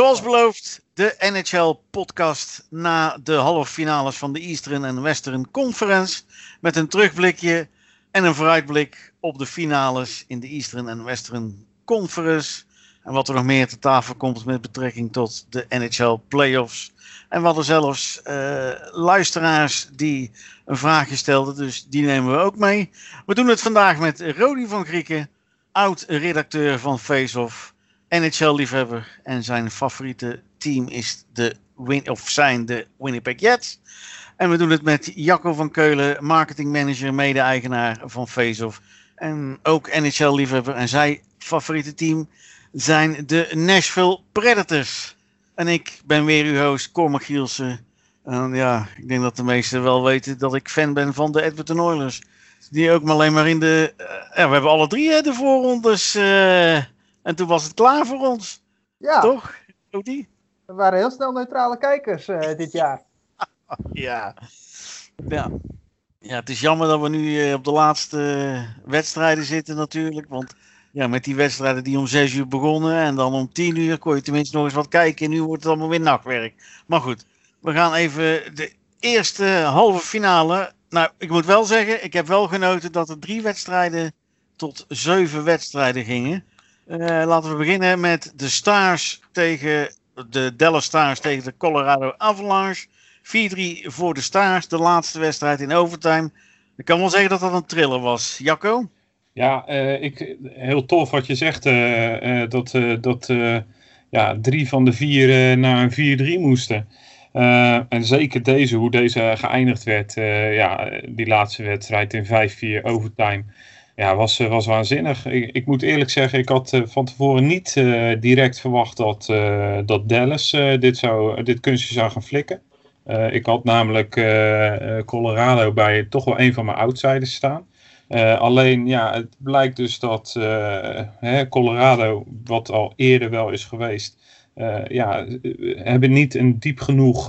Zoals beloofd, de NHL-podcast na de halve finales van de Eastern en Western Conference. Met een terugblikje en een vooruitblik op de finales in de Eastern en Western Conference. En wat er nog meer te tafel komt met betrekking tot de NHL Playoffs. En we hadden zelfs uh, luisteraars die een vraagje stelden, dus die nemen we ook mee. We doen het vandaag met Rodi van Grieken, oud-redacteur van Faceoff, NHL-liefhebber. En zijn favoriete team is de of zijn de Winnipeg Jets. En we doen het met Jacco van Keulen, marketingmanager, mede-eigenaar van Faceoff. En ook NHL-liefhebber. En zijn favoriete team zijn de Nashville Predators. En ik ben weer uw host, Cormac Gielsen. En ja, ik denk dat de meesten wel weten dat ik fan ben van de Edmonton Oilers. Die ook maar alleen maar in de... Uh, ja, we hebben alle drie hè, de voorrondes. Uh, en toen was het klaar voor ons. Ja. Toch, Rodi? We waren heel snel neutrale kijkers uh, dit jaar. ja. ja. Ja, het is jammer dat we nu op de laatste wedstrijden zitten natuurlijk. Want ja, met die wedstrijden die om 6 uur begonnen en dan om 10 uur kon je tenminste nog eens wat kijken. En nu wordt het allemaal weer nachtwerk. Maar goed, we gaan even de eerste halve finale. Nou, ik moet wel zeggen, ik heb wel genoten dat er drie wedstrijden tot zeven wedstrijden gingen. Uh, laten we beginnen met de Stars tegen de Dallas Stars tegen de Colorado Avalanche. 4-3 voor de Stars, de laatste wedstrijd in overtime. Ik kan wel zeggen dat dat een thriller was. Jacco? Ja, uh, ik, heel tof wat je zegt. Uh, dat dat ja, drie van de vier naar een 4-3 moesten. en zeker deze, hoe deze geëindigd werd. ja, die laatste wedstrijd in 5-4 overtime. Ja, was, was waanzinnig. Ik, ik, moet eerlijk zeggen, ik had van tevoren niet direct verwacht dat, dat Dallas dit, zou, dit kunstje zou gaan flikken. ik had namelijk Colorado bij toch wel een van mijn outsiders staan. Alleen, ja, het blijkt dus dat hè, Colorado, wat al eerder wel is geweest, ja, hebben niet een diep genoeg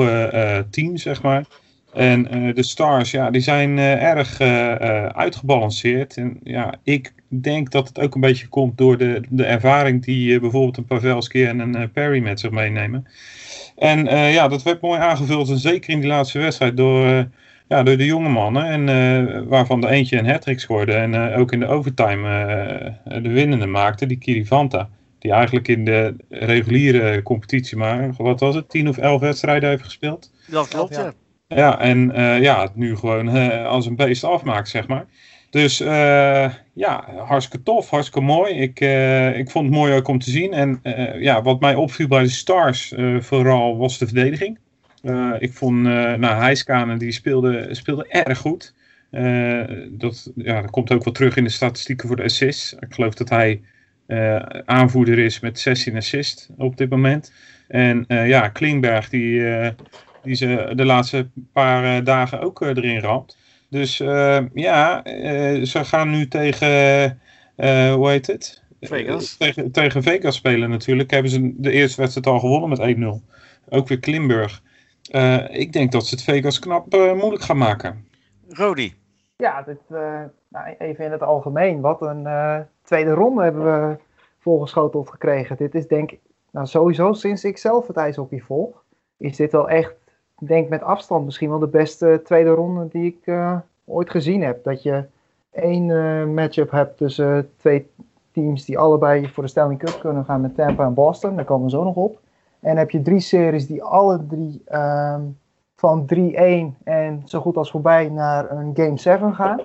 team, zeg maar. En de Stars, ja, die zijn erg uitgebalanceerd. En ja, ik denk dat het ook een beetje komt door de, de ervaring die bijvoorbeeld een Pavelski en een Perry met zich meenemen. En ja, dat werd mooi aangevuld, en zeker in die laatste wedstrijd, door ja, door de jonge mannen. En waarvan de eentje een hat scoorde. En ook in de overtime de winnende maakte, die Kirivanta. Die eigenlijk in de reguliere competitie maar, wat was het, 10 of 11 wedstrijden heeft gespeeld. Dat klopt, ja. Ja, en ja, nu gewoon als een beest afmaakt, zeg maar. Dus ja, hartstikke tof, hartstikke mooi. Ik, ik vond het mooi ook om te zien. En ja, wat mij opviel bij de Stars vooral was de verdediging. Ik vond, nou, Heiskanen die speelde, speelde erg goed. Dat, ja, dat komt ook wel terug in de statistieken voor de assists. Ik geloof dat hij aanvoerder is met 16 assists op dit moment. En ja, Klingberg die, die ze de laatste paar dagen ook erin ramt. Dus ja, ze gaan nu tegen, hoe heet het? Vegas. tegen, tegen Vegas spelen natuurlijk. Hebben ze de eerste wedstrijd al gewonnen met 1-0. Ook weer Klimburg. Uh, ik denk dat ze het Vegas knap uh, moeilijk gaan maken. Rodi. Ja, dit, uh, nou, even in het algemeen. Wat een tweede ronde hebben we voorgeschoteld gekregen. Dit is denk ik, nou sowieso sinds ik zelf het ijshockey volg, is dit wel echt, denk met afstand misschien wel de beste tweede ronde die ik ooit gezien heb. Dat je één matchup hebt tussen twee teams die allebei voor de Stanley Cup kunnen gaan met Tampa en Boston. Daar komen we zo nog op. En heb je drie series die alle drie um, van 3-1 en zo goed als voorbij naar een Game 7 gaan.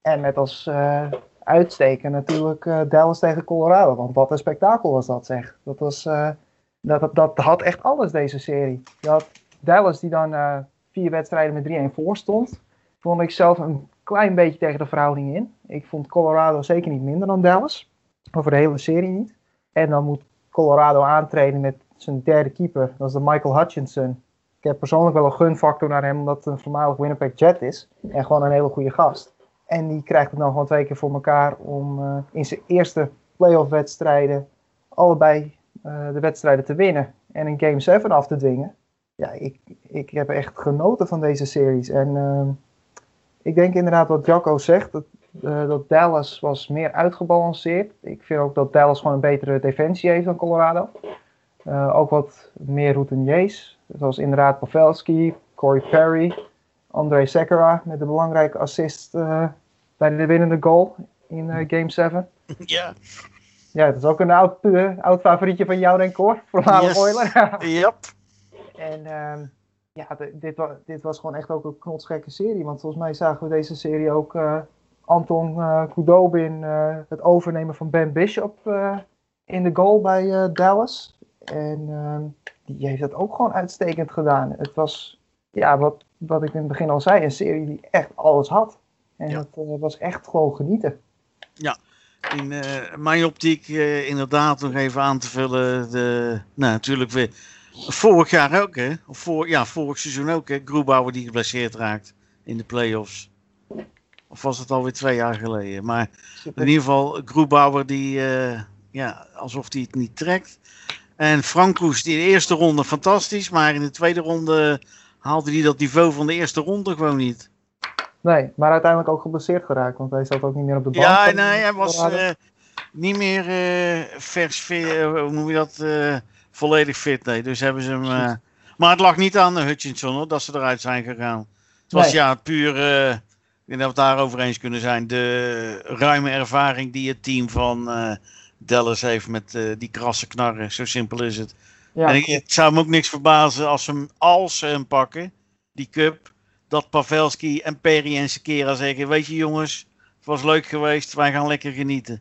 En met als uh, uitsteken natuurlijk Dallas tegen Colorado. Want wat een spektakel was dat zeg. Dat, was, dat, dat, dat, had echt alles deze serie. Je Dallas die dan vier wedstrijden met 3-1 voor stond. Vond ik zelf een klein beetje tegen de verhouding in. Ik vond Colorado zeker niet minder dan Dallas. Over de hele serie niet. En dan moet Colorado aantreden met zijn derde keeper. Dat is de Michael Hutchinson. Ik heb persoonlijk wel een gunfactor naar hem, omdat het een voormalig Winnipeg Jet is. En gewoon een hele goede gast. En die krijgt het dan gewoon twee keer voor elkaar om uh, in zijn eerste playoff wedstrijden allebei uh, de wedstrijden te winnen. En een Game 7 af te dwingen. Ja, ik, ik heb echt genoten van deze series. En uh, ik denk inderdaad wat Jacco zegt, dat, dat Dallas was meer uitgebalanceerd. Ik vind ook dat Dallas gewoon een betere defensie heeft dan Colorado. ook wat meer routiniers, zoals inderdaad Pavelski, Corey Perry, André Sekera met een belangrijke assist bij de winnende goal in Game 7. Ja. Ja, het is ook een oud, oud favorietje van jou, denk ik hoor. Voormalig yes. Oiler. yep. En ehm, ja, dit, was, dit was gewoon echt ook een knotsgekke serie. Want volgens mij zagen we deze serie ook Anton uh, Kudobin het overnemen van Ben Bishop in de goal bij Dallas. En ehm, die heeft dat ook gewoon uitstekend gedaan. Het was, ja, wat, wat ik in het begin al zei, een serie die echt alles had. En ja. dat was echt gewoon genieten. Ja, in mijn optiek inderdaad nog even aan te vullen. De, nou, natuurlijk weer. Vorig jaar ook, hè? Of voor, ja, vorig seizoen ook, hè? Groebauer die geblesseerd raakt in de playoffs. Of was het alweer twee jaar geleden? Maar in ieder geval, Groebauer die, uh, ja, alsof hij het niet trekt. En Frank Roes, die de eerste ronde fantastisch, maar in de tweede ronde haalde hij dat niveau van de eerste ronde gewoon niet. Nee, maar uiteindelijk ook geblesseerd geraakt, want hij zat ook niet meer op de bank. Ja, nee, hij was uh, niet meer uh, vers, hoe noem je dat, volledig fit. Nee. Dus hebben ze hem. maar het lag niet aan Hutchinson hoor, dat ze eruit zijn gegaan. Het was nee. ja puur, ik denk dat we het daarover eens kunnen zijn, de ruime ervaring die het team van Dallas heeft met die krasse knarren. Zo simpel is het. Ja, en ik, het zou me ook niks verbazen als ze hem, als ze hem pakken, die cup dat Pavelski en Perry en Sekera zeggen: Weet je, jongens, het was leuk geweest, wij gaan lekker genieten.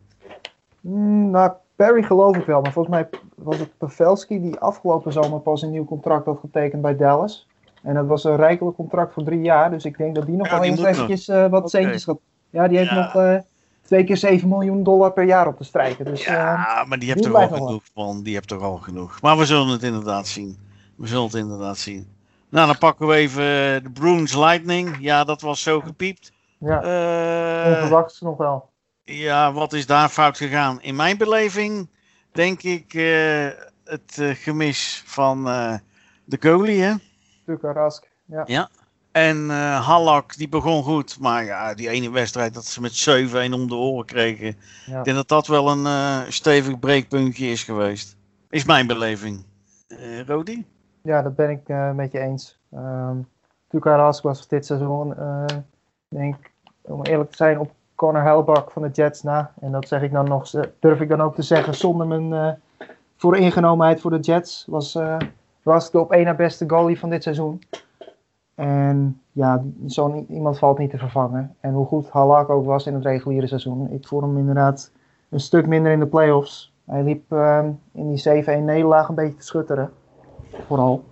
Mm, nou, Perry geloof ik wel, maar volgens mij was het Pavelski die afgelopen zomer pas een nieuw contract had getekend bij Dallas. En dat was een rijkelijk contract voor drie jaar, dus ik denk dat die nog wel eens eventjes uh, wat okay. centjes gaat. Ja, die heeft ja. nog uh, twee keer 7 miljoen dollar per jaar op te strijken. Dus, ja, uh, maar die heeft toch al genoeg van. Die heeft toch al genoeg. Maar we zullen het inderdaad zien. We zullen het inderdaad zien. Nou, dan pakken we even de Bruins Lightning. Ja, dat was zo gepiept. Ja, onverwachts nog wel. Ja, wat is daar fout gegaan? In mijn beleving denk ik uh, het uh, gemis van de goalie, hè? Rask, ja. Ja. En Hallak, die begon goed. Maar ja, die ene wedstrijd dat ze met 7-1 om de oren kregen. Ja. Ik denk dat dat wel een stevig breekpuntje is geweest. Is mijn beleving. Rodi? Ja, dat ben ik met je eens. Um, Tuka Rask was dit seizoen, denk om eerlijk te zijn, op Conor Helbach van de Jets na. En dat zeg ik dan nog, durf ik dan ook te zeggen, zonder mijn uh, vooringenomenheid voor de Jets, was Rask de op één na beste goalie van dit seizoen. En ja, zo'n iemand valt niet te vervangen. En hoe goed Halak ook was in het reguliere seizoen. Ik voel hem inderdaad een stuk minder in de playoffs. Hij liep uh, in die 7-1 nederlaag een beetje te schutteren vooral.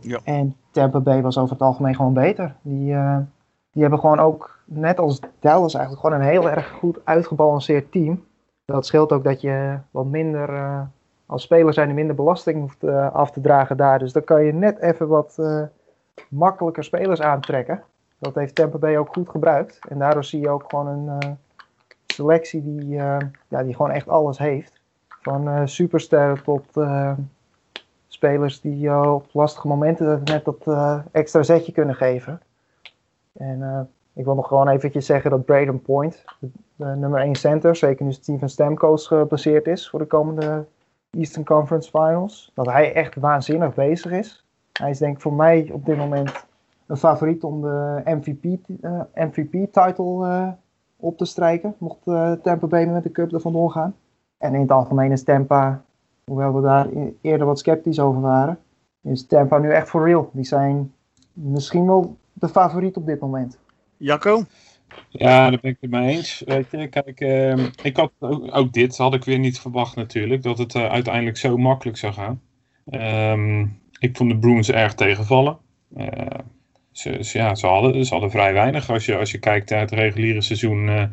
Ja. En Tampa Bay was over het algemeen gewoon beter. Die, uh, die hebben gewoon ook, net als Dallas eigenlijk, gewoon een heel erg goed uitgebalanceerd team. Dat scheelt ook dat je wat minder, uh, als speler zijn, minder belasting hoeft uh, af te dragen daar. Dus dan kan je net even wat makkelijker spelers aantrekken. Dat heeft Tampa Bay ook goed gebruikt. En daardoor zie je ook gewoon een selectie die, ja, die gewoon echt alles heeft. Van supersterren tot spelers die uh, op lastige momenten net dat uh, extra zetje kunnen geven. En uh, ik wil nog gewoon eventjes zeggen dat Braden Point, de, de nummer 1 center, zeker nu het team van Stamkos gebaseerd is voor de komende Eastern Conference Finals, dat hij echt waanzinnig bezig is. Hij is denk ik voor mij op dit moment een favoriet om de MVP-title MVP op te strijken, mocht Tampa Bay met de cup er vandoor gaan. En in het algemeen is Tampa hoewel we daar eerder wat sceptisch over waren, is Tampa nu echt voor real. Die zijn misschien wel de favoriet op dit moment. Jacco? Ja, daar ben ik het mee eens. Weet je, kijk, uh, ik had ook, ook, dit had ik weer niet verwacht natuurlijk, dat het uh, uiteindelijk zo makkelijk zou gaan. Um, ik vond de Bruins erg tegenvallen. Uh, ze, ze, ja, ze, hadden, ze hadden vrij weinig. Als je, als je kijkt naar het reguliere seizoen,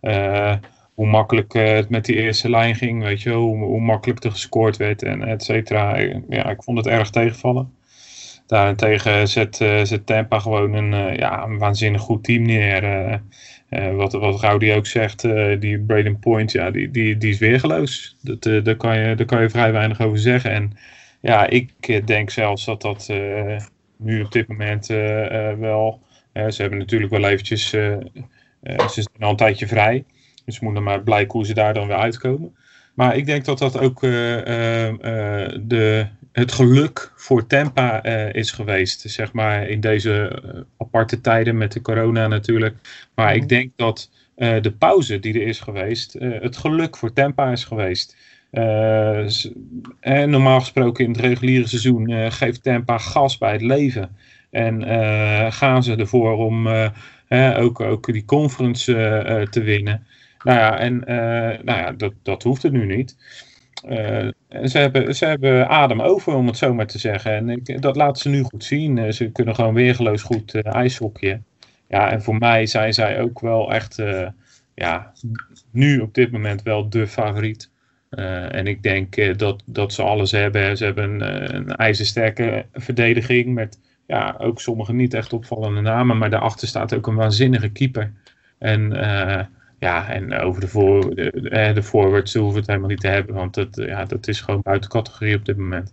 eh, hoe makkelijk het met die eerste lijn ging, weet je, hoe, hoe makkelijk er gescoord werd en et cetera. Ja, ik vond het erg tegenvallen. Daarentegen zet, uh, zet Tampa gewoon een, uh, ja, een waanzinnig goed team neer. wat, wat Rowdy ook zegt, die Braden Point, ja, die, die, die is weergeloos. Dat, daar, kan je, daar kan je vrij weinig over zeggen. En ja, ik denk zelfs dat dat nu op dit moment wel... ze hebben natuurlijk wel eventjes... ze zijn al een tijdje vrij. Dus moeten maar blijken hoe ze daar dan weer uitkomen. Maar ik denk dat dat ook de, het geluk voor Tampa is geweest. Zeg maar in deze aparte tijden met de corona natuurlijk. Maar ik mhm. denk dat de pauze die er is geweest, het geluk voor Tampa is geweest. Uh, normaal gesproken in het reguliere seizoen geeft Tampa gas bij het leven. En gaan ze ervoor om ook, ook die conference te winnen. Nou ja, en nou ja, dat, dat hoeft het nu niet. Ze, hebben, ze hebben adem over, om het zo maar te zeggen. En ik, dat laten ze nu goed zien. ze kunnen gewoon weergeloos goed uh. Ja, en voor mij zijn zij ook wel echt, ja, nu op dit moment wel de favoriet. En ik denk dat, dat ze alles hebben. Ze hebben een, ijzersterke verdediging met ja, ook sommige niet echt opvallende namen. Maar daarachter staat ook een waanzinnige keeper. En ja, en over de, voor, de, de forwards hoeven we het helemaal niet te hebben. Want dat, ja, dat is gewoon buiten categorie op dit moment.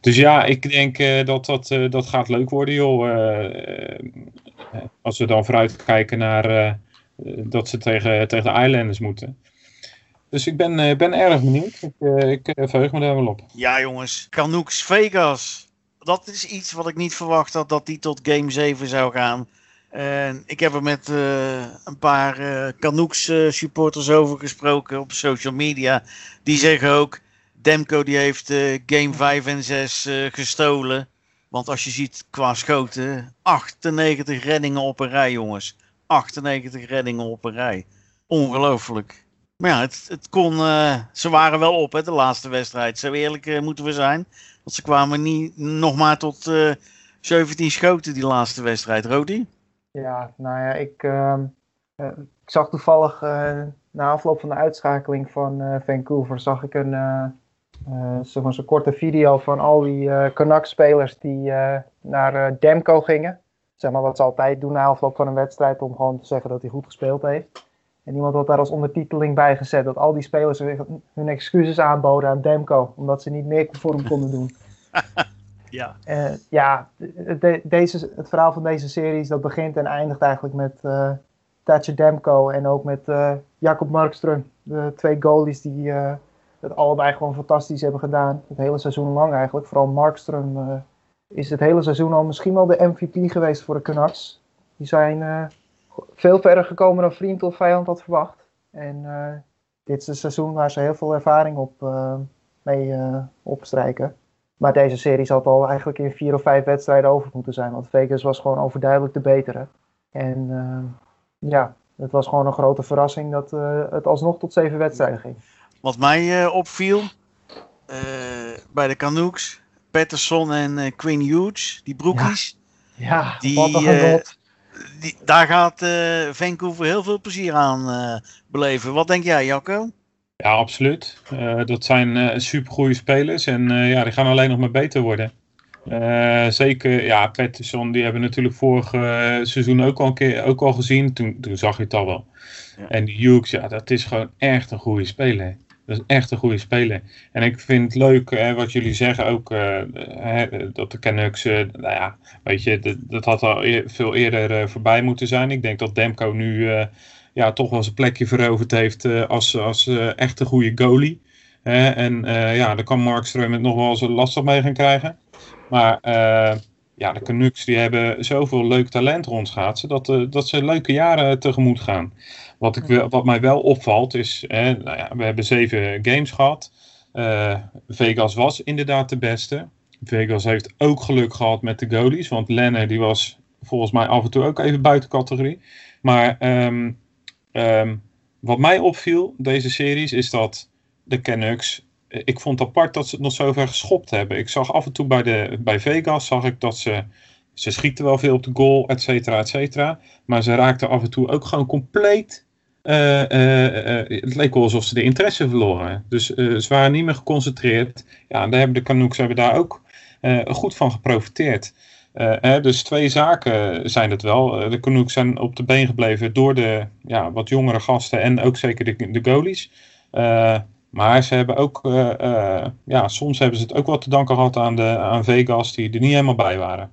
Dus ja, ik denk dat dat, dat gaat leuk worden, joh. als we dan vooruit kijken naar dat ze tegen, tegen de Islanders moeten. Dus ik ben, ben erg benieuwd. Ik, ik verheug me daar wel op. Ja, jongens. Canucks Vegas. Dat is iets wat ik niet verwacht had dat die tot game 7 zou gaan. En ik heb er met een paar Canucks supporters over gesproken op social media. Die zeggen ook, Demko die heeft game 5 en 6 gestolen. Want als je ziet qua schoten, 98 reddingen op een rij, jongens. 98 reddingen op een rij. Ongelooflijk. Maar ja, het, het kon, ze waren wel op hè, de laatste wedstrijd. Zo eerlijk moeten we zijn. Want ze kwamen niet, nog maar tot uh, eh, 17 schoten die laatste wedstrijd. Rodi? Ja, nou ja, ik, ehm, ik zag toevallig na afloop van de uitschakeling van Vancouver... zag ik een zo'n korte video van al die Canucks-spelers die naar Demko gingen. Zeg maar wat ze altijd doen na afloop van een wedstrijd om gewoon te zeggen dat hij goed gespeeld heeft. En iemand had daar als ondertiteling bij gezet dat al die spelers hun excuses aanboden aan Demko, omdat ze niet meer voor hem konden doen. ja, uh, ja deze, het verhaal van deze series dat begint en eindigt eigenlijk met uh, Thatcher Demko en ook met uh, Jacob Markström. De twee goalies die het allebei gewoon fantastisch hebben gedaan. Het hele seizoen lang eigenlijk. Vooral Markström is het hele seizoen al misschien wel de MVP geweest voor de Canucks. Die zijn veel verder gekomen dan vriend of vijand had verwacht. En dit is een seizoen waar ze heel veel ervaring op mee opstrijken. Maar deze serie zal al eigenlijk in vier of vijf wedstrijden over moeten zijn. Want Vegas was gewoon overduidelijk de betere. En ja, het was gewoon een grote verrassing dat het alsnog tot zeven wedstrijden ging. Wat mij opviel bij de Canucks, Patterson en Quinn Hughes, die broekjes. Ja, ja die, wat een die, daar gaat Vancouver heel veel plezier aan beleven. Wat denk jij, Jacco? Ja, absoluut. Uh, dat zijn uh, supergoeie spelers en ja, die gaan alleen nog maar beter worden. zeker, ja, Patterson, die hebben we natuurlijk vorig seizoen ook al, een keer, ook al gezien. Toen, toen zag je het al wel. Ja. En Hughes, ja, dat is gewoon echt een goede speler. Dat is echt een goede speler. En ik vind het leuk hè, wat jullie zeggen ook. Uh, hè, dat de Canucks, uh, nou ja, weet je, dat, dat had al veel eerder uh, voorbij moeten zijn. Ik denk dat Demko nu ja, toch wel zijn plekje veroverd heeft als, als echt een goede goalie. En ja, daar kan Markström het nog wel eens lastig mee gaan krijgen. Maar ja, de Canucks die hebben zoveel leuk talent rondschaatsen dat, dat ze leuke jaren tegemoet gaan. Wat, ik, wat mij wel opvalt is, nou ja, we hebben zeven games gehad. Vegas was inderdaad de beste. Vegas heeft ook geluk gehad met de goalies. Want Lenne die was volgens mij af en toe ook even buiten categorie. Maar um, um, wat mij opviel deze series is dat de Canucks... Eh, ik vond apart dat ze het nog zo ver geschopt hebben. Ik zag af en toe bij, de, bij Vegas zag ik dat ze ze schieten wel veel op de goal, et cetera, et cetera. Maar ze raakten af en toe ook gewoon compleet uh, uh, het leek wel alsof ze de interesse verloren. Dus ze waren niet meer geconcentreerd. Ja, daar hebben de Canucks hebben daar ook goed van geprofiteerd. Hè, dus twee zaken zijn het wel. de Canucks zijn op de been gebleven door de ja, wat jongere gasten en ook zeker de, de goalies. maar ze hebben ook, ja, soms hebben ze het ook wat te danken gehad aan, de, aan Vegas die er niet helemaal bij waren.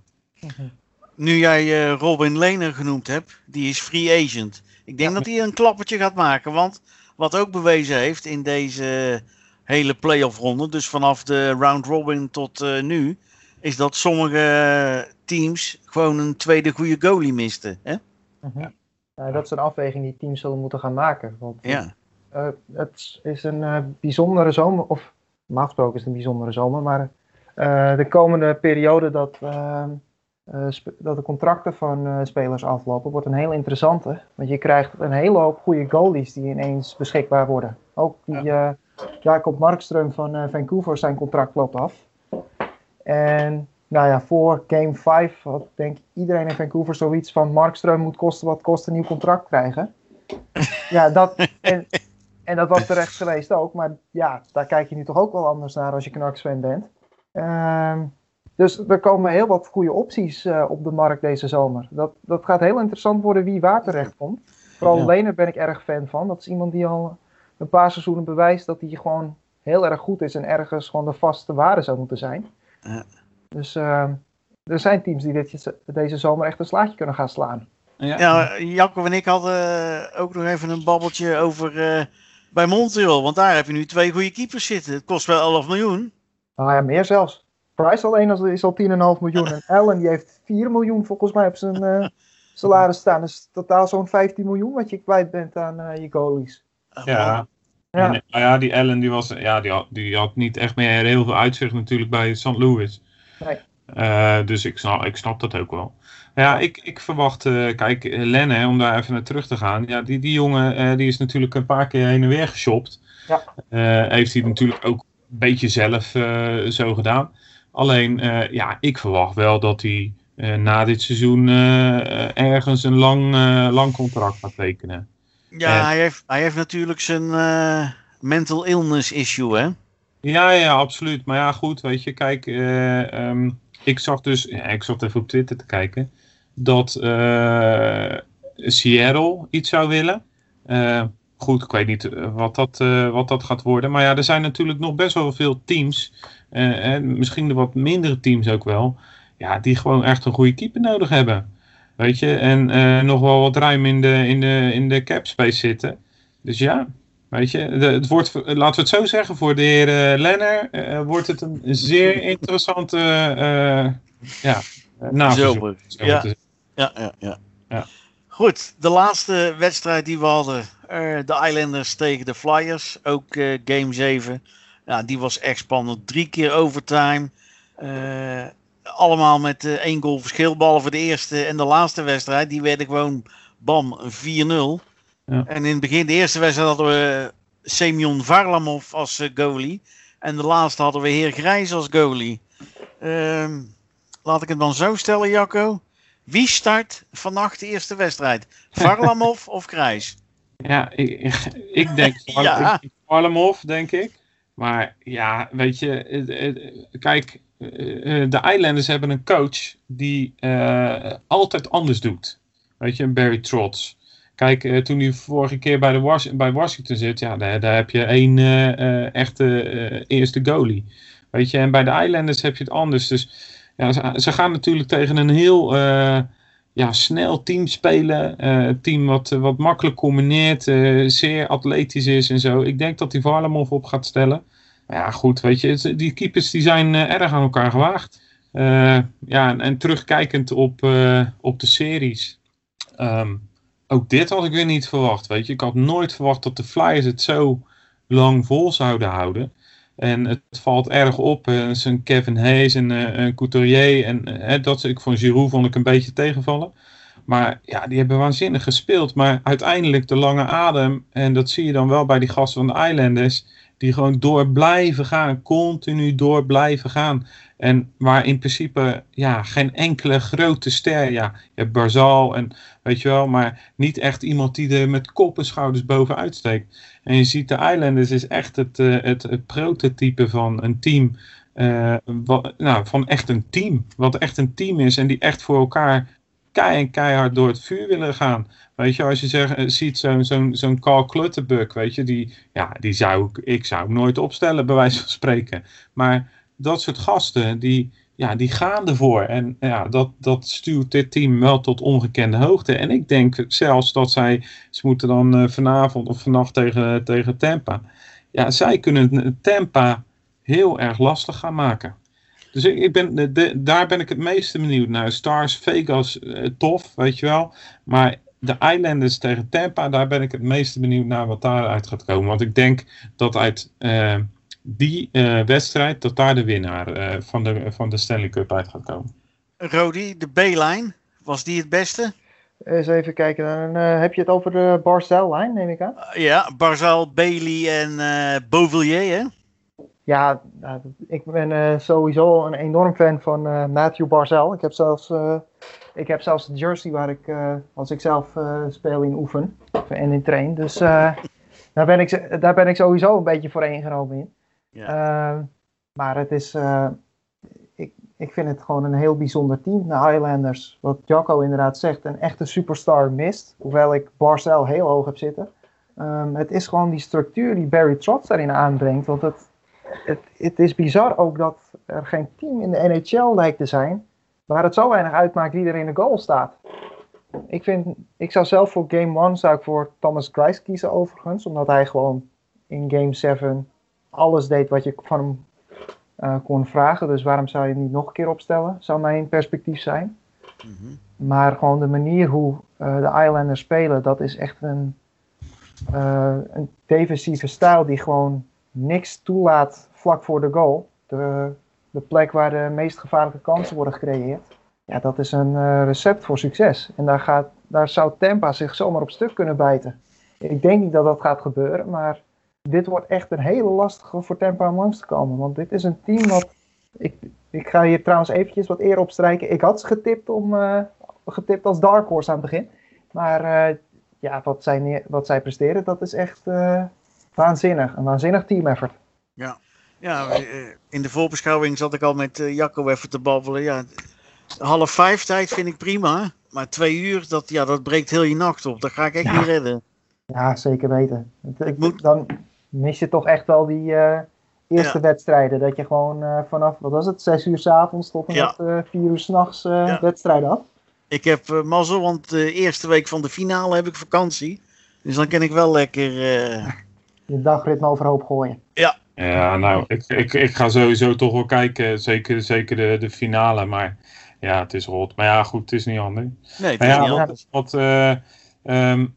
Nu jij Robin Lehner genoemd hebt, die is free agent. Ik denk dat hij een klappertje gaat maken. Want wat ook bewezen heeft in deze hele playoff ronde, dus vanaf de round robin tot uh, nu, is dat sommige teams gewoon een tweede goede goalie misten. Hè? Uh ja, dat is een afweging die teams zullen moeten gaan maken. Want ja. Uh, het is een uh, bijzondere zomer, of normaal gesproken is het een bijzondere zomer, maar uh, de komende periode dat, dat de contracten van spelers aflopen, wordt een heel interessante. Want je krijgt een hele hoop goede goalies die ineens beschikbaar worden. Ook die ja. Jacob Markström van Vancouver, zijn contract loopt af. En nou ja, voor Game 5 had denk iedereen in Vancouver zoiets van Markström moet kosten wat kost een nieuw contract krijgen. ja, dat, en, en dat was terecht geweest ook. Maar ja, daar kijk je nu toch ook wel anders naar als je fan bent. Uh, dus er komen heel wat goede opties uh, op de markt deze zomer. Dat, dat gaat heel interessant worden wie waar terecht komt. Vooral ja. Lener ben ik erg fan van. Dat is iemand die al een paar seizoenen bewijst dat hij gewoon heel erg goed is en ergens gewoon de vaste waarde zou moeten zijn. Ja. Dus uh, er zijn teams die dit, deze zomer echt een slaatje kunnen gaan slaan. Ja, ja Jacob en ik hadden ook nog even een babbeltje over uh, bij Montreal. Want daar heb je nu twee goede keepers zitten. Het kost wel 11 miljoen. Nou ja, meer zelfs. Price alleen is al 10,5 miljoen. En Allen die heeft 4 miljoen volgens mij op zijn uh, salaris staan. Dus totaal zo'n 15 miljoen wat je kwijt bent aan uh, je goalies. Ja. Ja. En, nou ja, die Allen die was, ja, die had, die had niet echt meer heel veel uitzicht natuurlijk bij St. Louis. Nee. Uh, dus ik snap, ik snap dat ook wel. Ja, ik, ik verwacht, uh, kijk, Lenne, om daar even naar terug te gaan. Ja, die, die jongen uh, die is natuurlijk een paar keer heen en weer geshopt. Ja. heeft hij natuurlijk ook een beetje zelf zo gedaan. Alleen, ja, ik verwacht wel dat hij na dit seizoen ergens een lang, lang contract gaat tekenen. Ja, en... hij, heeft, hij heeft natuurlijk zijn mental illness issue, hè? Ja, ja, absoluut. Maar ja, goed, weet je, kijk, uh, um, ik zag dus, ik zat even op Twitter te kijken, dat uh, Seattle iets zou willen. Uh, goed, ik weet niet wat dat, wat dat gaat worden. Maar ja, er zijn natuurlijk nog best wel veel teams, en misschien de wat mindere teams ook wel, ja, die gewoon echt een goede keeper nodig hebben. Weet je, en nog wel wat ruim in de, in de, in de cap space zitten. Dus ja, Weet je, het wordt, laten we het zo zeggen, voor de heer uh, Lenner uh, wordt het een zeer interessante uh, ja, naverzoek. Ja. Ja, ja, ja, ja. Goed, de laatste wedstrijd die we hadden, de Islanders tegen de Flyers, ook game 7. Ja, die was echt spannend. Drie keer overtime. allemaal met één goal verschil, behalve de eerste en de laatste wedstrijd. Die werden gewoon, bam, 4-0. Ja. En in het begin, de eerste wedstrijd hadden we Semyon Varlamov als uh, goalie. En de laatste hadden we Heer Grijs als goalie. Uh, laat ik het dan zo stellen, Jacco. Wie start vannacht de eerste wedstrijd? Varlamov of Grijs? Ja, ik, ik denk ja. Varlamov, denk ik. Maar ja, weet je, kijk, eh, de Islanders hebben een coach die uh, altijd anders doet. Weet je, Barry Trotz. Kijk, uh, toen hij vorige keer bij, de bij Washington zit, ja, daar, daar heb je één uh, uh, echte eerste goalie. Weet je, en bij de Islanders heb je het anders. Dus ja, ze, gaan natuurlijk tegen een heel ja, snel team spelen. een team wat, wat makkelijk combineert, zeer atletisch is en zo. Ik denk dat hij Varlamov op gaat stellen. Maar ja, goed, weet je, die keepers die zijn erg aan elkaar gewaagd. ja, en, en, terugkijkend op, op de series. Um, ook dit had ik weer niet verwacht. Weet je, ik had nooit verwacht dat de Flyers het zo lang vol zouden houden. En het valt erg op. Uh, zijn Kevin Hayes en uh, Couturier. En uh, dat ik van Giroud vond ik een beetje tegenvallen. Maar ja, die hebben waanzinnig gespeeld. Maar uiteindelijk de lange adem. En dat zie je dan wel bij die gasten van de Islanders. Die gewoon door blijven gaan. Continu door blijven gaan. En waar in principe ja, geen enkele grote ster. Ja, je hebt Barzal en weet je wel. Maar niet echt iemand die er met kop en schouders bovenuit steekt. En je ziet de Islanders is echt het, uh, het, het, prototype van een team. Wat, nou, van echt een team. Wat echt een team is. En die echt voor elkaar kei en keihard door het vuur willen gaan. Weet je, als je zeg, eh, ziet zo'n zo'n zo'n Carl Clutterbuck, weet je, die, ja, die zou ik, ik zou nooit opstellen, bij wijze van spreken. Maar dat soort gasten, die, ja, die gaan ervoor. En ja, dat, dat stuurt dit team wel tot ongekende hoogte. En ik denk zelfs dat zij, ze moeten dan uh, vanavond of vannacht tegen, tegen Tampa. Ja, zij kunnen Tampa heel erg lastig gaan maken. Dus ik, ik ben, de, daar ben ik het meeste benieuwd naar. Stars, Vegas, uh, tof, weet je wel. Maar de Islanders tegen Tampa, daar ben ik het meeste benieuwd naar wat daaruit gaat komen. Want ik denk dat uit uh, die uh, wedstrijd, dat daar de winnaar van, de, van de Stanley Cup uit gaat komen. Rodi, de B-line, was die het beste? Eens even kijken, dan heb je het over de Barzell-lijn, neem ik aan? ja, Barzell, Bailey en Beauvillier, hè? Ja, nou, ik ben uh, sowieso een enorm fan van uh, Matthew Barzell. Ik heb zelfs, uh, ik heb zelfs de jersey waar ik, als ik zelf speel in oefen en in train. Dus daar, ben ik, daar ben ik sowieso een beetje voor ingenomen in. Ja. Ehm, maar het is, ik, ik vind het gewoon een heel bijzonder team, de Highlanders. Wat Jacco inderdaad zegt, een echte superstar mist. Hoewel ik Barzell heel hoog heb zitten. Um, het is gewoon die structuur die Barry Trotz daarin aanbrengt. Want het, het, het, is bizar ook dat er geen team in de NHL lijkt te zijn waar het zo weinig uitmaakt wie er in de goal staat. Ik, vind, ik zou zelf voor Game 1 zou ik voor Thomas Grice kiezen overigens, omdat hij gewoon in Game 7 alles deed wat je van hem uh, kon vragen. Dus waarom zou je hem niet nog een keer opstellen? Zou mijn perspectief zijn. Mm -hmm. Maar gewoon de manier hoe uh, de Islanders spelen, dat is echt een, uh, een defensieve stijl die gewoon niks toelaat vlak voor de goal. De, de plek waar de meest gevaarlijke kansen worden gecreëerd. Ja, dat is een uh, recept voor succes. En daar, gaat, daar zou Tampa zich zomaar op stuk kunnen bijten. Ik denk niet dat dat gaat gebeuren, maar dit wordt echt een hele lastige voor Tampa om langs te komen. Want dit is een team wat... Ik, ik ga hier trouwens eventjes wat eer opstrijken. Ik had ze getipt, om, uh, getipt als Dark Horse aan het begin. Maar uh, ja, wat zij, wat zij presteren, dat is echt waanzinnig. Een waanzinnig team effort. Ja. ja, in de voorbeschouwing zat ik al met uh, Jacco even te babbelen. Ja, half vijf tijd vind ik prima. Maar twee uur, dat, ja, dat breekt heel je nacht op. Dat ga ik echt ja. niet redden. Ja, zeker weten. Ik, moet... Dan mis je toch echt wel die uh, eerste ja. wedstrijden. Dat je gewoon uh, vanaf, wat was het, zes uur s avonds tot en ja. met vier uur s'nachts wedstrijden had. Ik heb mazzel, want de eerste week van de finale heb ik vakantie. Dus dan kan ik wel lekker je dagritme overhoop gooien. Ja. Ja, nou, ik, ik, ik ga sowieso toch wel kijken. Zeker, zeker de, de finale. Maar ja, het is rot. Maar ja, goed, het is niet anders. Nee, het maar is ja, niet wat, anders. wat uh, um,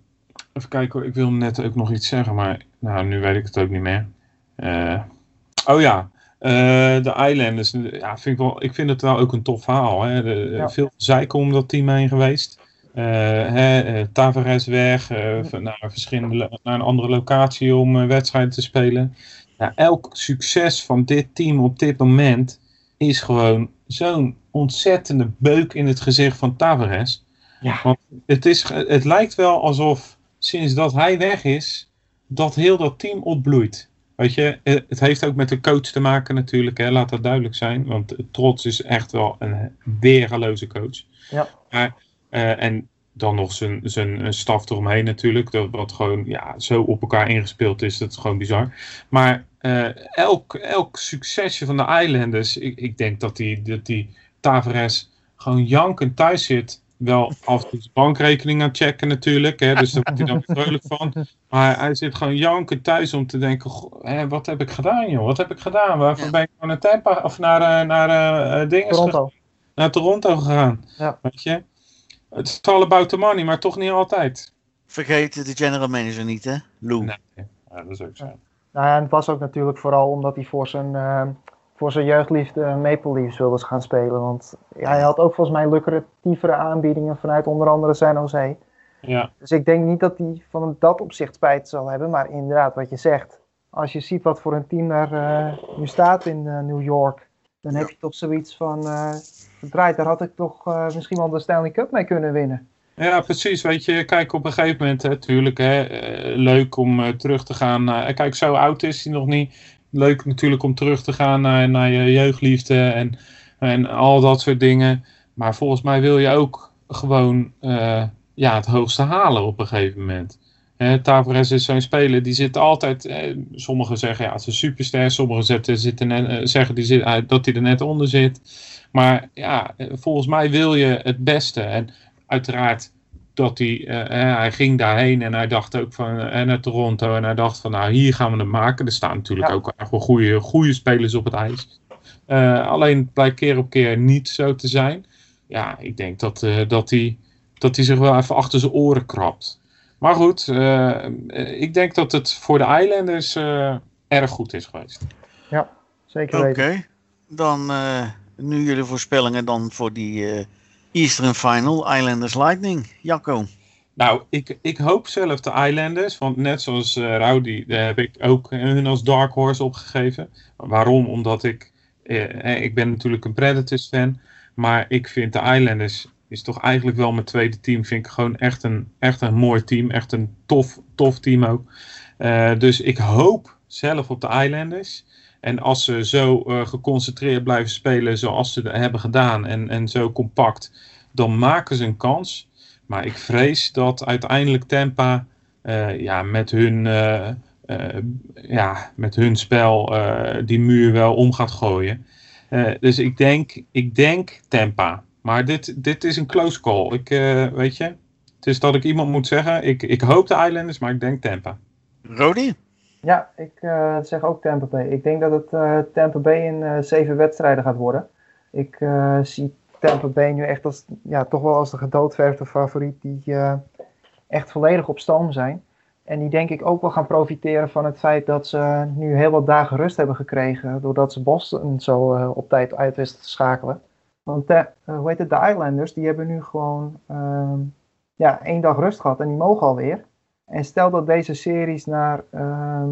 even kijken hoor. Ik wil net ook nog iets zeggen. Maar nou, nu weet ik het ook niet meer. Uh, oh ja. Uh, de Islanders. Ja, vind ik, wel, ik vind het wel ook een tof verhaal. Hè. De, ja. Veel zeiken om dat team heen geweest. Uh, hè, uh, Tavares weg, uh, naar, verschillende, naar een andere locatie om wedstrijden te spelen. Ja, elk succes van dit team op dit moment is gewoon zo'n ontzettende beuk in het gezicht van Tavares. Ja. Want het, is, het lijkt wel alsof sinds dat hij weg is, dat heel dat team opbloeit. Weet je, het heeft ook met de coach te maken natuurlijk, hè, laat dat duidelijk zijn. Want Trots is echt wel een weergaloze coach. Ja. Maar uh, en dan nog zijn, zijn staf eromheen natuurlijk. Dat, wat gewoon ja, zo op elkaar ingespeeld is. Dat is gewoon bizar. Maar uh, elk, elk succesje van de Islanders. Ik, ik denk dat die, dat die Tavares gewoon jankend thuis zit. Wel af en toe zijn bankrekening aan het checken natuurlijk. Hè, dus daar wordt hij dan vrolijk van. Maar hij zit gewoon jankend thuis om te denken. Hè, wat heb ik gedaan joh? Wat heb ik gedaan? Waarvoor ja. ben ik naar Tampa of naar, naar uh, dingen Toronto. Naar Toronto gegaan. Ja. Weet je? Het is all about the money, maar toch niet altijd. Vergeet de general manager niet, hè? Lou. Nee, ja, dat is ook zo. Nou ja, en het was ook natuurlijk vooral omdat hij voor zijn, uh, voor zijn jeugdliefde Maple Leafs wilde gaan spelen. Want hij had ook volgens mij lucratievere aanbiedingen vanuit onder andere San Jose. Ja. Dus ik denk niet dat hij van dat opzicht spijt zal hebben. Maar inderdaad, wat je zegt. Als je ziet wat voor een team daar uh, nu staat in uh, New York. Dan heb je toch zoiets van verdraaid, daar had ik toch uh, misschien wel de Stanley Cup mee kunnen winnen. Ja, precies. Weet je, kijk op een gegeven moment, hè, tuurlijk, hè, uh, leuk om terug te gaan. Naar, kijk, zo oud is hij nog niet. Leuk natuurlijk om terug te gaan naar, naar je jeugdliefde en, en al dat soort dingen. Maar volgens mij wil je ook gewoon ja, het hoogste halen op een gegeven moment. Eh, Tavares is zo'n speler, die zit altijd. Eh, sommigen zeggen ja, het is een superster. Sommigen zetten, zitten net, eh, zeggen die zit, eh, dat hij er net onder zit. Maar ja, volgens mij wil je het beste. En uiteraard dat hij, hij ging daarheen en hij dacht ook van eh, naar Toronto. En hij dacht van nou, hier gaan we het maken. Er staan natuurlijk Ja. ook echt wel goede, goede spelers op het ijs. Alleen het blijkt keer op keer niet zo te zijn. Ja, ik denk dat, dat, hij, dat hij zich wel even achter zijn oren krabt. Maar goed, eh, ik denk dat het voor de Islanders eh, erg goed is geweest. Zeker Oké, weten. dan eh, nu jullie voorspellingen dan voor die eh, Eastern Final, Islanders Lightning. Jacco. Nou, ik, ik hoop zelf de Islanders, want net zoals eh Rowdy, daar heb ik ook hun als Dark Horse opgegeven. Waarom? Omdat ik, eh, ik ben natuurlijk een Predators fan, maar ik vind de Islanders is toch eigenlijk wel mijn tweede team. Vind ik gewoon echt een, echt een mooi team, echt een tof, tof team ook. Eh, dus ik hoop zelf op de Islanders. En als ze zo eh, geconcentreerd blijven spelen zoals ze hebben gedaan en, en zo compact, dan maken ze een kans. Maar ik vrees dat uiteindelijk Tampa eh, ja, met, hun, ja, met hun spel die muur wel om gaat gooien. Dus ik denk, ik denk Tampa. Maar dit, dit is een close call. Ik, eh, weet je, het is dat ik iemand moet zeggen. Ik, ik hoop de Islanders, maar ik denk Tampa. Rodi? Ja, ik eh, zeg ook Tampa Bay. Ik denk dat het eh, Tampa Bay in eh, zeven wedstrijden gaat worden. Ik eh, zie Tampa Bay nu echt als, ja, toch wel als de gedoodverfde favoriet die eh, echt volledig op stoom zijn. En die denk ik ook wel gaan profiteren van het feit dat ze nu heel wat dagen rust hebben gekregen. Doordat ze Boston zo eh, op tijd uit wisten te schakelen. Want eh, hoe heet het, de Islanders die hebben nu gewoon ehm, ja, één dag rust gehad en die mogen alweer. En stel dat deze series naar, ehm,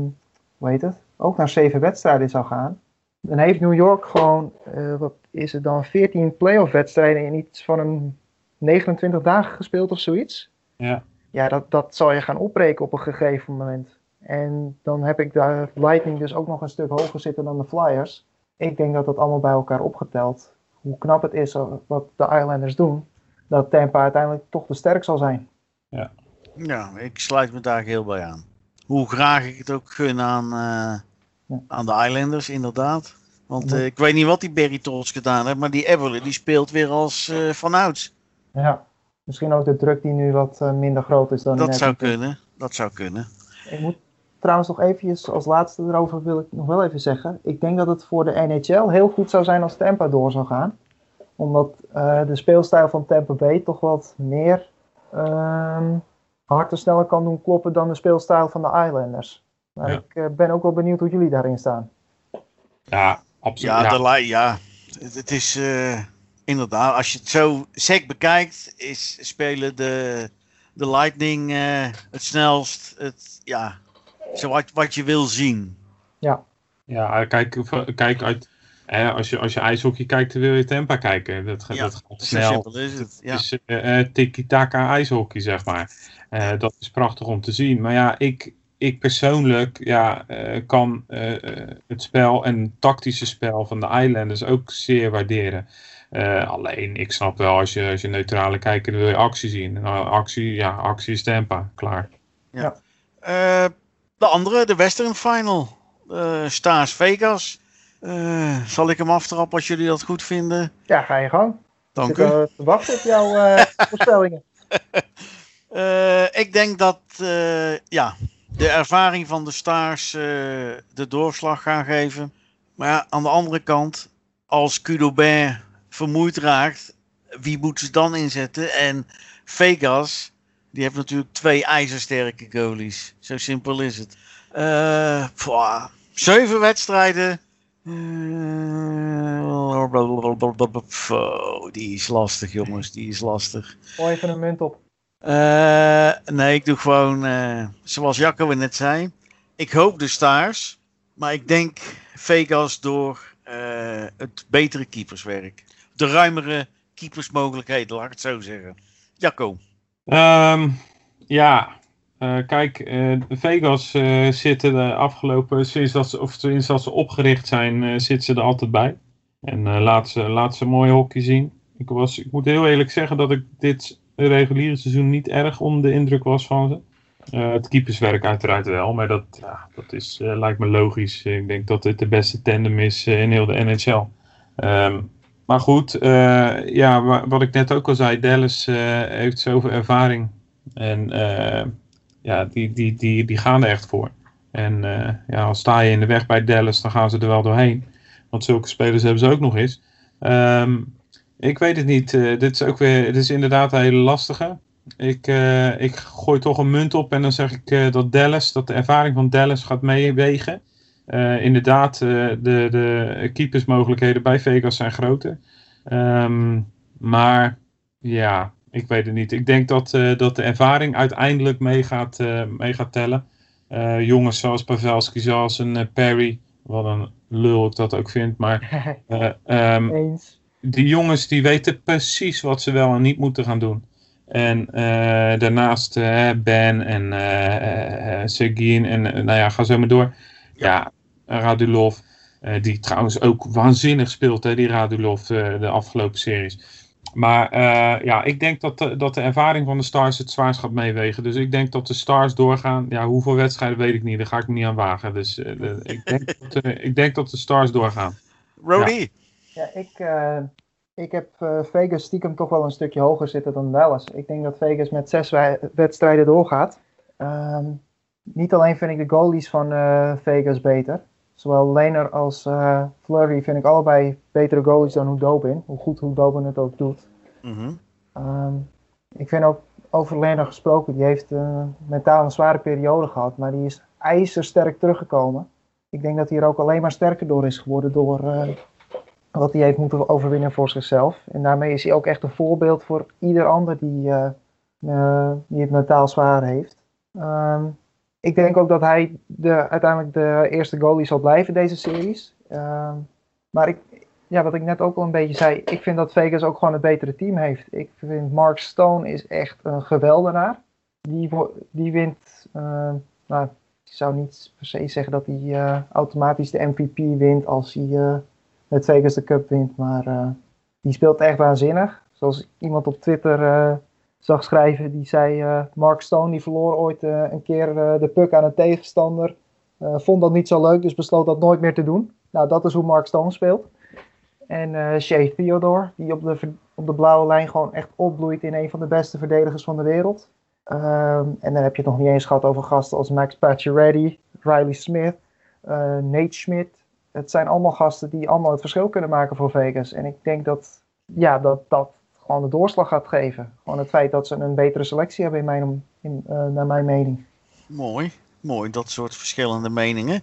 hoe heet het, ook naar zeven wedstrijden zou gaan. Dan heeft New York gewoon, eh, wat is het dan, 14 playoff wedstrijden in iets van een 29 dagen gespeeld of zoiets. Ja. Ja, dat, dat zal je gaan opbreken op een gegeven moment. En dan heb ik de Lightning dus ook nog een stuk hoger zitten dan de Flyers. Ik denk dat dat allemaal bij elkaar opgeteld, hoe knap het is wat de Islanders doen, dat Tampa uiteindelijk toch te sterk zal zijn. Ja, ik sluit me daar heel bij aan. Hoe graag ik het ook gun aan, eh, Ja. aan de Islanders, inderdaad. Want Ja. eh, ik weet niet wat die Barry Trotz gedaan heeft, maar die Everly die speelt weer als eh vanouds. Ja, misschien ook de druk die nu wat eh, minder groot is dan Dat zou kunnen, dat zou kunnen. Ik moet trouwens nog eventjes als laatste erover wil ik nog wel even zeggen. Ik denk dat het voor de NHL heel goed zou zijn als Tampa door zou gaan. Omdat eh, de speelstijl van Tampa Bay toch wat meer ehm harder sneller kan doen kloppen dan de speelstijl van de Islanders. Maar Ja. ik eh, ben ook wel benieuwd hoe jullie daarin staan. Ja, absoluut. Ja, Ja, De li- ja. Het, het is eh, inderdaad, als je het zo sec bekijkt, is spelen de, de Lightning eh, het snelst. Het, ja, zo wat, wat je wil zien. Ja, kijk, kijk uit, hè, als, je, als je ijshockey kijkt, dan wil je Tampa kijken. Dat, gaat- Ja, dat gaat snel. simpel is het. Ja. Eh, eh, tiki-taka ijshockey, zeg maar. Eh, dat is prachtig om te zien. Maar ja, ik, ik persoonlijk ja, eh, kan het spel en het tactische spel van de Islanders ook zeer waarderen. Eh, alleen, ik snap wel, als je, als je neutrale kijker dan wil je actie zien. Nou, actie, ja, actie is Tampa, klaar. Eh, de andere, de Western Final. Eh, Stars Vegas. Eh, zal ik hem aftrappen als jullie dat goed vinden? Ja, ga je gang. Dank ik u. te wachten op jouw eh, voorspellingen. Ik denk dat ja, de ervaring van de Stars eh, de doorslag gaan geven. Maar ja, aan de andere kant, als Cudobert vermoeid raakt, wie moet ze dan inzetten? En Vegas, die heeft natuurlijk twee ijzersterke goalies. Zo simpel is het. Eh, pwa, zeven wedstrijden. Eh, oh, die is lastig, jongens. Die is lastig. Gooi even een munt op. Eh, nee, ik doe gewoon eh, zoals Jacco net zei. Ik hoop de Stars, maar ik denk Vegas door eh, het betere keeperswerk. De ruimere keepersmogelijkheden, laat ik het zo zeggen. Jacco. Ehm, ja, eh, kijk, eh, Vegas eh, zitten de afgelopen, sinds dat ze, of sinds dat ze opgericht zijn, zitten ze er altijd bij. En laat, ze, laat ze mooi hockey zien. Ik, was, ik moet heel eerlijk zeggen dat ik dit reguliere seizoen niet erg onder de indruk was van ze. het keeperswerk uiteraard wel, maar dat, ja, dat is, lijkt me logisch. Ik denk dat dit de beste tandem is in heel de NHL. Ehm, maar goed, ja, wat ik net ook al zei, Dallas heeft zoveel ervaring. En ja, die, die, die, die gaan er echt voor. En ja, als sta je in de weg bij Dallas, dan gaan ze er wel doorheen. Want zulke spelers hebben ze ook nog eens. Ehm, ik weet het niet. Uh, dit is ook weer, dit is inderdaad een hele lastige. Ik, uh, ik gooi toch een munt op en dan zeg ik uh, dat Dallas, dat de ervaring van Dallas gaat meewegen. Inderdaad, de, de keepersmogelijkheden bij Vegas zijn groter. Um, maar ja, ik weet het niet. Ik denk dat, dat de ervaring uiteindelijk mee gaat, mee gaat tellen. jongens zoals Pavelski, zoals een Perry, wat een lul ik dat ook vind. Maar um, die jongens die weten precies wat ze wel en niet moeten gaan doen. En uh, daarnaast uh, Ben en uh, Sergin en nou ja, ga zo maar door. Ja, Radulov, die trouwens ook waanzinnig speelt, hè, die Radulov, de afgelopen series. Maar ja, ik denk dat de, dat de ervaring van de Stars het zwaarst gaat meewegen. Dus ik denk dat de Stars doorgaan. Ja, hoeveel wedstrijden weet ik niet, daar ga ik me niet aan wagen. Dus ik, denk dat, ik denk dat de Stars doorgaan. Rody? Ja. Ja, ik, uh, ik heb uh, Vegas stiekem toch wel een stukje hoger zitten dan Dallas. Ik denk dat Vegas met zes wedstrijden doorgaat. Um, niet alleen vind ik de goalies van uh, Vegas beter. Zowel Lehner als Flurry vind ik allebei betere goalies dan Hudobin. Hoe goed Hudobin het ook doet. Mm -hmm. um, ik vind ook over Lehner gesproken. Die heeft mentaal een zware periode gehad. Maar die is ijzersterk teruggekomen. Ik denk dat hij er ook alleen maar sterker door is geworden door wat hij heeft moeten overwinnen voor zichzelf. En daarmee is hij ook echt een voorbeeld voor ieder ander die, uh, uh, die het mentaal zwaar heeft. Um, ik denk ook dat hij de, uiteindelijk de eerste goalie zal blijven deze series. Um, maar ik, ja, wat ik net ook al een beetje zei, ik vind dat Vegas ook gewoon het betere team heeft. Ik vind Mark Stone is echt een geweldenaar. Die, die wint, uh, nou, ik zou niet per se zeggen dat hij automatisch de MVP wint als hij met Vegas de Cup wint. Maar uh, die speelt echt waanzinnig. Zoals iemand op Twitter zag schrijven, die zei: uh, Mark Stone die verloor ooit een keer de puck aan een tegenstander. vond dat niet zo leuk, dus besloot dat nooit meer te doen. Nou, dat is hoe Mark Stone speelt. En Shea Theodore, die op de, op de blauwe lijn gewoon echt opbloeit in een van de beste verdedigers van de wereld. Um, en dan heb je het nog niet eens gehad over gasten als Max Pacioretty, Riley Smith, Nate Schmidt, het zijn allemaal gasten die allemaal het verschil kunnen maken voor Vegas. En ik denk dat ja, dat, dat gewoon de doorslag gaat geven. Gewoon het feit dat ze een betere selectie hebben, in mijn, in, uh, naar mijn mening. Mooi, mooi, dat soort verschillende meningen.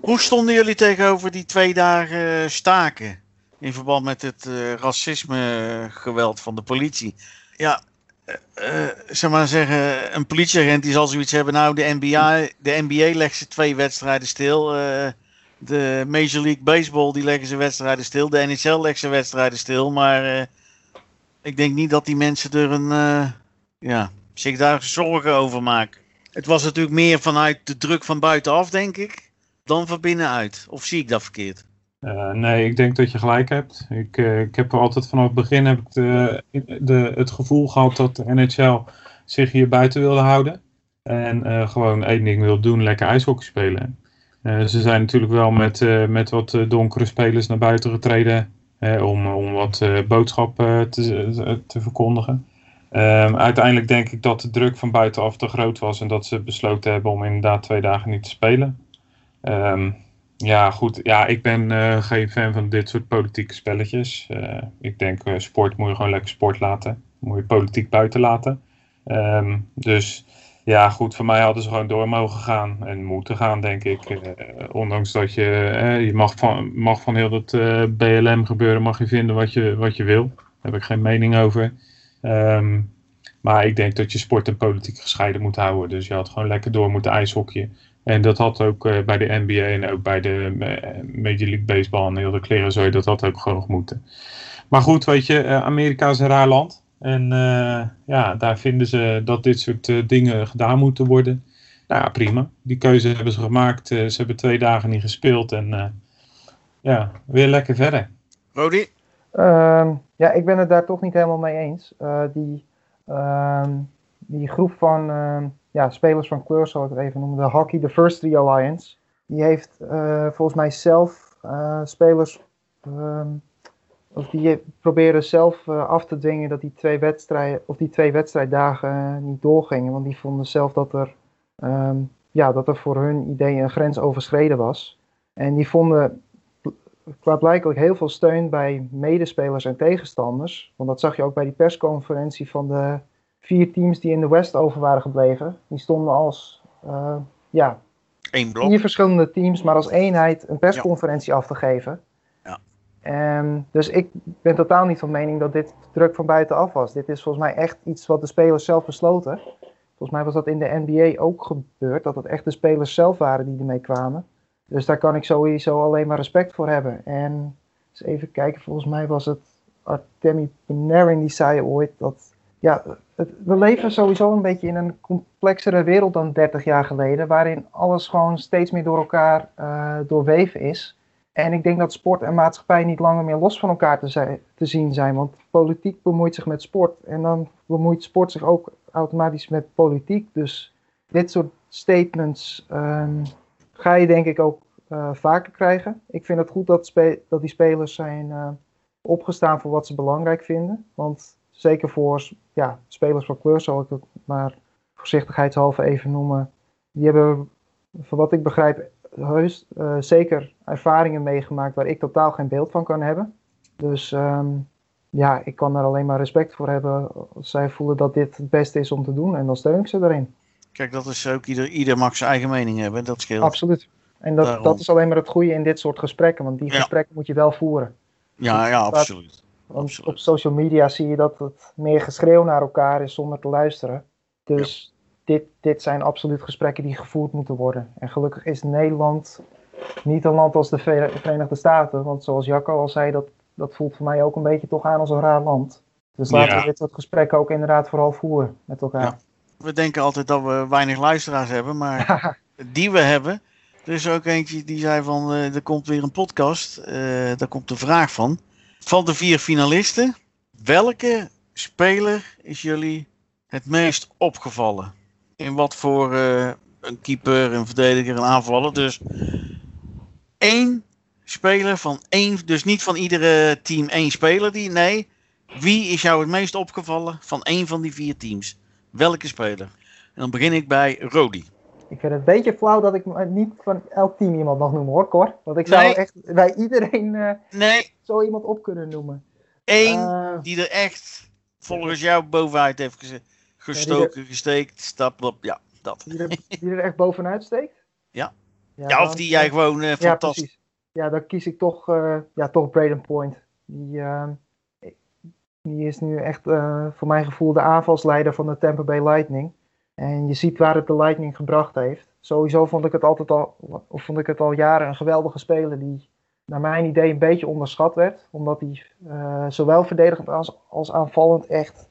Hoe stonden jullie tegenover die twee dagen staken? In verband met het uh, racisme-geweld van de politie. Ja, uh, zeg maar zeggen, een politieagent die zal zoiets hebben. Nou, de NBA, de NBA legt ze twee wedstrijden stil. De Major League Baseball die leggen ze wedstrijden stil. De NHL legt ze wedstrijden stil. Maar ik denk niet dat die mensen er een, uh, ja, zich daar zorgen over maken. Het was natuurlijk meer vanuit de druk van buitenaf, denk ik, dan van binnenuit. Of zie ik dat verkeerd? Uh, nee, ik denk dat je gelijk hebt. Ik, ik heb altijd vanaf het begin heb ik de, de, het gevoel gehad dat de NHL zich hier buiten wilde houden. En gewoon één ding wil doen, lekker ijshockey spelen. Uh, ze zijn natuurlijk wel met, uh, met wat eh, donkere spelers naar buiten getreden om, om wat boodschappen te, te verkondigen. Um, uiteindelijk denk ik dat de druk van buitenaf te groot was en dat ze besloten hebben om inderdaad twee dagen niet te spelen. Um, ja, goed. Ja, ik ben geen fan van dit soort politieke spelletjes. Ik denk, sport moet je gewoon lekker sport laten. Moet je politiek buiten laten. Um, dus ja, goed, voor mij hadden ze gewoon door mogen gaan en moeten gaan, denk ik. Uh, ondanks dat je, uh, je mag van, mag van heel dat eh, BLM gebeuren, mag je vinden wat je, wat je wil. Daar heb ik geen mening over. Um, maar ik denk dat je sport en politiek gescheiden moet houden. Dus je had gewoon lekker door moeten ijshockeyen. En dat had ook bij de NBA en ook bij de Major League Baseball en heel de kleren dat had ook gewoon moeten. Maar goed, weet je, Amerika is een raar land. En uh, ja, daar vinden ze dat dit soort uh, dingen gedaan moeten worden. Nou ja, prima. Die keuze hebben ze gemaakt. Uh, ze hebben twee dagen niet gespeeld. En ja, weer lekker verder. Rodi? Ehm, ja, ik ben het daar toch niet helemaal mee eens. die, ehm, die groep van ja, spelers van kleur, zal ik het even noemen, de Hockey Diversity Alliance. Die heeft volgens mij zelf spelers, ehm, of die proberen zelf af te dwingen dat die twee wedstrijden, of die twee wedstrijddagen niet doorgingen. Want die vonden zelf dat er, ehm, ja, dat er voor hun idee een grens overschreden was. En die vonden klaarblijkelijk heel veel steun bij medespelers en tegenstanders. Want dat zag je ook bij die persconferentie van de vier teams die in de West over waren gebleven. Die stonden als uh, ja, Eén blok. vier verschillende teams, maar als eenheid een persconferentie af te geven. En, dus ik ben totaal niet van mening dat dit druk van buitenaf was. Dit is volgens mij echt iets wat de spelers zelf besloten. Volgens mij was dat in de NBA ook gebeurd, dat het echt de spelers zelf waren die ermee kwamen. Dus daar kan ik sowieso alleen maar respect voor hebben. En eens even kijken, volgens mij was het Artemi Panarin die zei ooit dat. Ja, we leven sowieso een beetje in een complexere wereld dan 30 jaar geleden, waarin alles gewoon steeds meer door elkaar uh, doorweven is. En ik denk dat sport en maatschappij niet langer meer los van elkaar te, te, zien zijn. Want politiek bemoeit zich met sport. En dan bemoeit sport zich ook automatisch met politiek. Dus dit soort statements um, ga je denk ik ook uh, vaker krijgen. Ik vind het goed dat, dat die spelers zijn uh, opgestaan voor wat ze belangrijk vinden. Want zeker voor ja, spelers van kleur, zal ik het maar voorzichtigheidshalve even noemen. Die hebben, van wat ik begrijp, heus uh, zeker ervaringen meegemaakt waar ik totaal geen beeld van kan hebben. Dus um, ja, ik kan er alleen maar respect voor hebben als zij voelen dat dit het beste is om te doen. En dan steun ik ze daarin. Kijk, dat is ook ieder, ieder mag zijn eigen mening hebben, dat scheelt. Absoluut. En dat, dat is alleen maar het goede in dit soort gesprekken, want die gesprekken moet je wel voeren. Ja, ja, absoluut. Want absoluut. op social media zie je dat het meer geschreeuw naar elkaar is zonder te luisteren. Dus dit, dit zijn absoluut gesprekken die gevoerd moeten worden. En gelukkig is Nederland niet een land als de Verenigde Staten. Want zoals Jacco al zei, dat, dat voelt voor mij ook een beetje toch aan als een raar land. Dus laten we dit soort gesprekken ook inderdaad vooral voeren met elkaar. We denken altijd dat we weinig luisteraars hebben, maar die we hebben, er is ook eentje die zei van, uh, er komt weer een podcast. Uh, daar komt de vraag van. Van de vier finalisten, welke speler is jullie het meest opgevallen? In wat voor uh, een keeper, een verdediger, een aanvaller. Dus één speler van één, dus niet van iedere team één speler die, nee. Wie is jou het meest opgevallen van één van die vier teams? Welke speler? En dan begin ik bij Rodi. Ik vind het een beetje flauw dat ik niet van elk team iemand mag noemen hoor, Cor. Want ik zou Nee. echt bij iedereen eh, Nee, zo iemand op kunnen noemen. één Eh, die er echt volgens jou bovenuit heeft geze- gestoken, gesteekt, stap op. Ja, dat. die, er, die er echt bovenuit steekt. Ja. Ja, Ja, of die jij gewoon eh, fantastisch. precies. Ja, dan kies ik toch, eh ja, toch Braden Point. Die, eh, die is nu echt voor mijn gevoel de aanvalsleider van de Tampa Bay Lightning. En je ziet waar het de Lightning gebracht heeft. Sowieso vond ik het altijd al, of vond ik het al jaren een geweldige speler die naar mijn idee een beetje onderschat werd. Omdat hij zowel verdedigend als, als aanvallend echt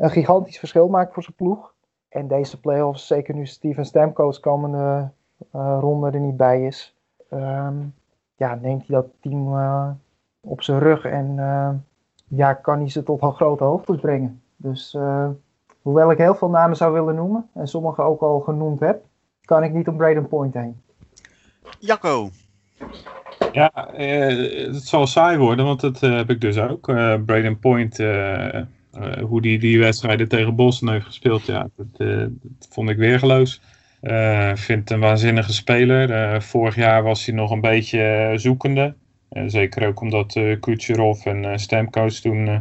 een gigantisch verschil maakt voor zijn ploeg. En deze playoffs, zeker nu Steven Stamkos komende eh, ronde er niet bij is, ehm, ja, neemt hij dat team eh, op zijn rug en eh, ja, kan hij ze tot al grote hoogtes brengen. Dus eh, hoewel ik heel veel namen zou willen noemen, en sommige ook al genoemd heb, kan ik niet om Braden Point heen. Jacco. Ja, eh, het zal saai worden, want dat heb ik dus ook. Eh Braden Point, hoe die die wedstrijden tegen Boston heeft gespeeld, ja, dat, eh, dat vond ik weergeloos. Eh, Ik vind het een waanzinnige speler. Eh, vorig jaar was hij nog een beetje eh, zoekende. Eh, zeker ook omdat eh Kucherov en eh Stamkos toen eh,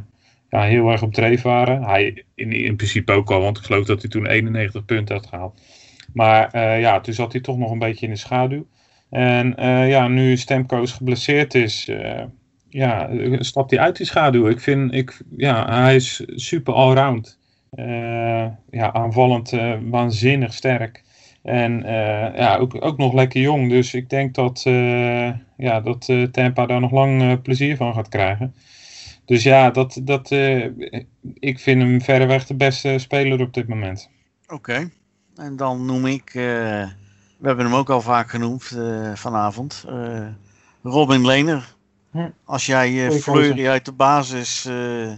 ja, heel erg op dreef waren. Hij in, in principe ook al, want ik geloof dat hij toen 91 punten had gehaald. Maar eh, ja, toen zat hij toch nog een beetje in de schaduw. En eh, ja, nu Stamkos geblesseerd is, eh, ja, stapt hij uit die schaduw. Ik vind, ik, ja, hij is super allround. Eh ja, aanvallend eh, waanzinnig sterk. En eh, ja, ook, ook nog lekker jong. Dus ik denk dat, ja, dat Tampa daar nog lang plezier van gaat krijgen. Dus ja, dat, dat, ik vind hem verreweg de beste speler op dit moment. Oké. En dan noem ik, we hebben hem ook al vaak genoemd vanavond, Robin Lehner. Als jij eh Fleury uit de basis eh,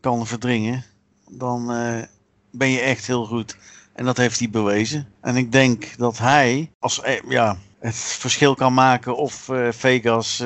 kan verdringen, dan eh, ben je echt heel goed. En dat heeft hij bewezen. En ik denk dat hij, als ja, het verschil kan maken of Vegas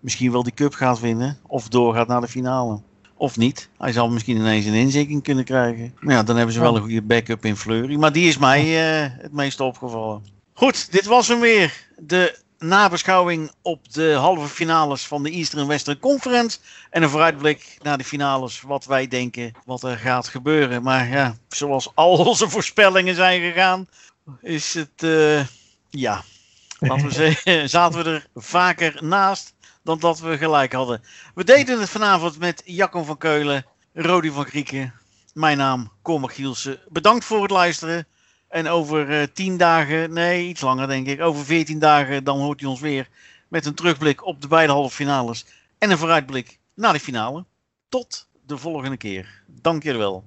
misschien wel die cup gaat winnen. Of doorgaat naar de finale. Of niet. Hij zal misschien ineens een inzikking kunnen krijgen. Maar ja, dan hebben ze wel een goede backup in Fleury. Maar die is mij het meest opgevallen. Goed, dit was hem weer. De nabeschouwing op de halve finales van de Eastern Western Conference. En een vooruitblik naar de finales, wat wij denken wat er gaat gebeuren. Maar ja, zoals al onze voorspellingen zijn gegaan, is het, uh, ja, laten we zeggen, zaten we er vaker naast dan dat we gelijk hadden. We deden het vanavond met Jacco van Keulen, Rodi van Grieken. Mijn naam, Cormac Gielsen. Bedankt voor het luisteren. En over uh, tien dagen, nee, iets langer denk ik, over veertien dagen, dan hoort hij ons weer met een terugblik op de beide halve finales en een vooruitblik naar de finale. Tot de volgende keer. Dank je wel.